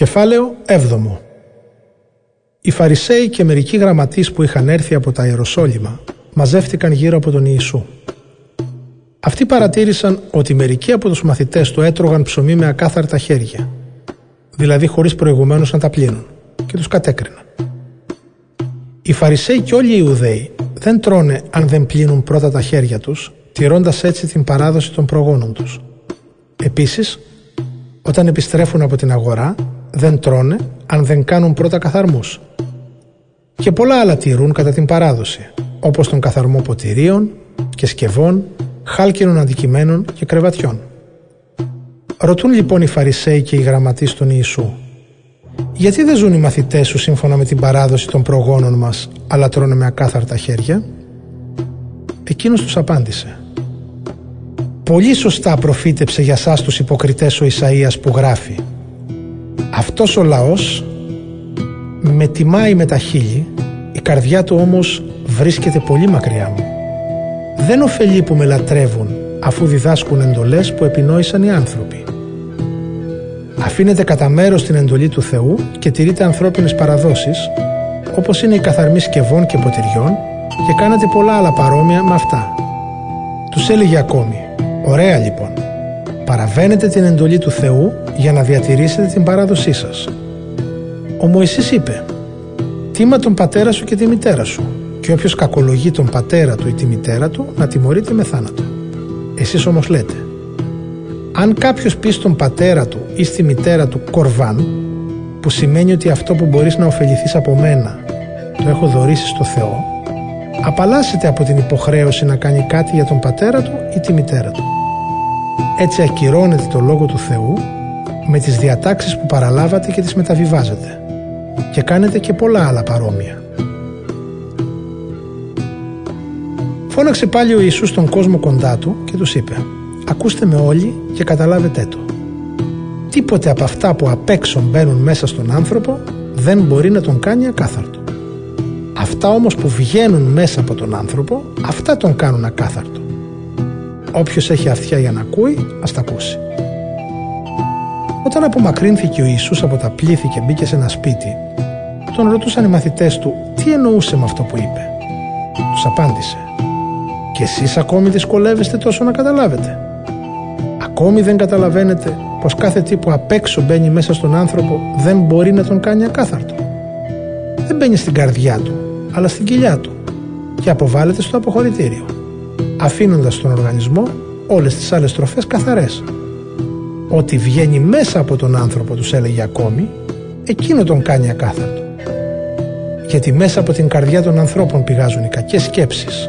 Κεφάλαιο 7 Οι Φαρισαίοι και μερικοί γραμματείς που είχαν έρθει από τα Ιεροσόλυμα μαζεύτηκαν γύρω από τον Ιησού. Αυτοί παρατήρησαν ότι μερικοί από τους μαθητές του έτρωγαν ψωμί με ακάθαρτα χέρια, δηλαδή χωρίς προηγουμένως να τα πλύνουν, και τους κατέκριναν. Οι Φαρισαίοι και όλοι οι Ιουδαίοι δεν τρώνε αν δεν πλύνουν πρώτα τα χέρια τους, τηρώντας έτσι την παράδοση των προγόνων τους. Επίσης, όταν επιστρέφουν από την αγορά, δεν τρώνε αν δεν κάνουν πρώτα καθαρμούς. Και πολλά άλλα τηρούν κατά την παράδοση, όπως τον καθαρμό ποτηρίων και σκευών, χάλκινων αντικειμένων και κρεβατιών. Ρωτούν λοιπόν οι Φαρισαίοι και οι γραμματείς των Ιησού «Γιατί δεν ζουν οι μαθητές σου σύμφωνα με την παράδοση των προγόνων μας, αλλά τρώνε με ακάθαρτα χέρια» Εκείνος τους απάντησε «Πολύ σωστά προφήτεψε για σας τους υποκριτές ο Ισαΐας που γράφει αυτός ο λαός με τιμάει με τα χείλη, η καρδιά του όμως βρίσκεται πολύ μακριά μου. Δεν ωφελεί που με λατρεύουν αφού διδάσκουν εντολές που επινόησαν οι άνθρωποι. Αφήνετε κατά μέρος την εντολή του Θεού και τηρείτε ανθρώπινες παραδόσεις όπως είναι η καθαρμή σκευών και ποτηριών και κάνετε πολλά άλλα παρόμοια με αυτά. Τους έλεγε ακόμη «Ωραία λοιπόν, παραβαίνετε την εντολή του Θεού για να διατηρήσετε την παράδοσή σας. Ο Μωυσής είπε «Τίμα τον πατέρα σου και τη μητέρα σου και όποιος κακολογεί τον πατέρα του ή τη μητέρα του να τιμωρείται με θάνατο». Εσείς όμως λέτε «Αν κάποιος πει στον πατέρα του ή στη μητέρα του κορβάν που σημαίνει ότι αυτό που μπορείς να ωφεληθείς από μένα το έχω δωρήσει στο Θεό απαλλάσσεται από την υποχρέωση να κάνει κάτι για τον πατέρα του ή τη μητέρα του. Έτσι ακυρώνεται το Λόγο του Θεού με τις διατάξεις που παραλάβατε και τις μεταβιβάζετε και κάνετε και πολλά άλλα παρόμοια. Φώναξε πάλι ο Ιησούς τον κόσμο κοντά του και τους είπε «Ακούστε με όλοι και καταλάβετε το. Τίποτε από αυτά που απ' έξω μπαίνουν μέσα στον άνθρωπο δεν μπορεί να τον κάνει ακάθαρτο. Αυτά όμως που βγαίνουν μέσα από τον άνθρωπο, αυτά τον κάνουν ακάθαρτο. Όποιος έχει αυτιά για να ακούει, ας τα ακούσει. Όταν απομακρύνθηκε ο Ιησούς από τα πλήθη και μπήκε σε ένα σπίτι, τον ρωτούσαν οι μαθητές του τι εννοούσε με αυτό που είπε; Τους απάντησε «Και εσείς ακόμη δυσκολεύεστε τόσο να καταλάβετε. Ακόμη δεν καταλαβαίνετε πως κάθε τι που απ' έξω μπαίνει μέσα στον άνθρωπο δεν μπορεί να τον κάνει ακάθαρτο. Δεν μπαίνει στην καρδιά του, αλλά στην κοιλιά του και αποβάλλεται στο αποχωρητήριο, αφήνοντας στον οργανισμό όλες τις άλλες τροφές καθαρές Ό,τι βγαίνει μέσα από τον άνθρωπο τους έλεγε ακόμη εκείνο τον κάνει ακάθαρτο γιατί μέσα από την καρδιά των ανθρώπων πηγάζουν οι κακές σκέψεις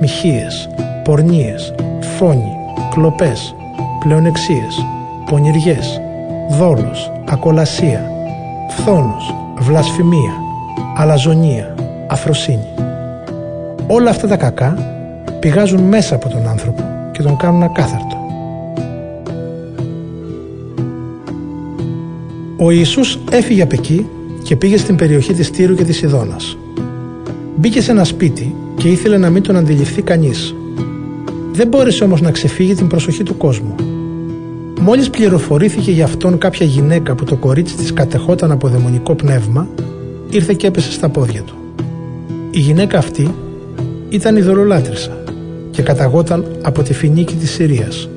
μοιχείες, πορνίες, φόνοι, κλοπές, πλεονεξίες, πονηριές, δόλος, ακολασία, φθόνος, βλασφημία, αλαζονία, αφροσύνη. Όλα αυτά τα κακά πηγάζουν μέσα από τον άνθρωπο και τον κάνουν ακάθαρτο. Ο Ιησούς έφυγε από εκεί και πήγε στην περιοχή της Τύρου και της Ιδώνας. Μπήκε σε ένα σπίτι και ήθελε να μην τον αντιληφθεί κανείς. Δεν μπόρεσε όμως να ξεφύγει την προσοχή του κόσμου. Μόλις πληροφορήθηκε για αυτόν κάποια γυναίκα που το κορίτσι της κατεχόταν από δαιμονικό πνεύμα, ήρθε και έπεσε στα πόδια του. Η γυναίκα αυτή ήταν η δωρολάτρησα και καταγόταν από τη φινίκη της Συρίας.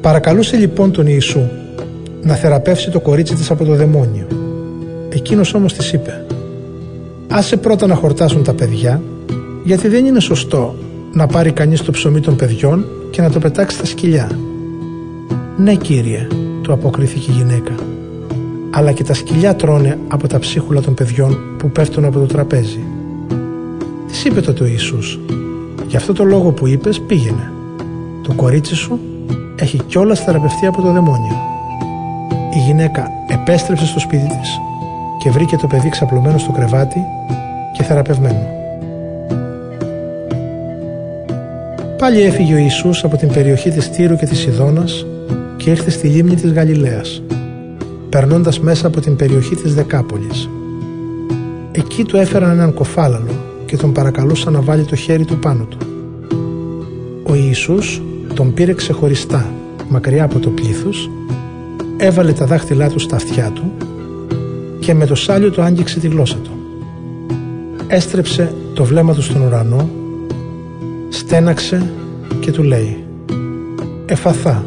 Παρακαλούσε λοιπόν τον Ιησού να θεραπεύσει το κορίτσι της από το δαιμόνιο. Εκείνος όμως της είπε «Άσε πρώτα να χορτάσουν τα παιδιά, γιατί δεν είναι σωστό να πάρει κανείς το ψωμί των παιδιών και να το πετάξει στα σκυλιά». «Ναι κύριε», του αποκρίθηκε η γυναίκα, «αλλά και τα σκυλιά τρώνε από τα ψίχουλα των παιδιών που πέφτουν από το τραπέζι». Της είπε τότε ο Ιησούς «Γι' αυτό το λόγο που είπες πήγαινε. Το κορίτσι σου έχει κιόλας θεραπευτεί από το δαιμόνιο» η γυναίκα επέστρεψε στο σπίτι της και βρήκε το παιδί ξαπλωμένο στο κρεβάτι και θεραπευμένο. Πάλι έφυγε ο Ιησούς από την περιοχή της Τύρου και της Ιδώνας και ήρθε στη λίμνη της Γαλιλαίας, περνώντας μέσα από την περιοχή της Δεκάπολης. Εκεί του έφεραν έναν κοφάλαλο και τον παρακαλούσαν να βάλει το χέρι του πάνω του. Ο Ιησούς τον πήρε ξεχωριστά, μακριά από το πλήθος έβαλε τα δάχτυλά του στα αυτιά του και με το σάλιο του άγγιξε τη γλώσσα του. Έστρεψε το βλέμμα του στον ουρανό, στέναξε και του λέει «Εφαθά»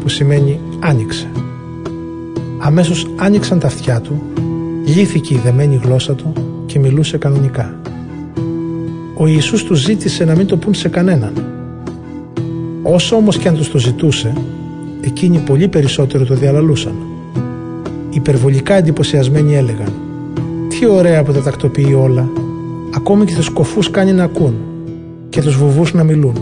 που σημαίνει «άνοιξε». Αμέσως άνοιξαν τα αυτιά του, λύθηκε η δεμένη γλώσσα του και μιλούσε κανονικά. Ο Ιησούς τους ζήτησε να μην το πούν σε κανέναν. Όσο όμως και αν τους το ζητούσε, εκείνοι πολύ περισσότερο το διαλαλούσαν. Υπερβολικά εντυπωσιασμένοι έλεγαν «Τι ωραία που τα τακτοποιεί όλα, ακόμη και τους κοφούς κάνει να ακούν και τους βουβούς να μιλούν».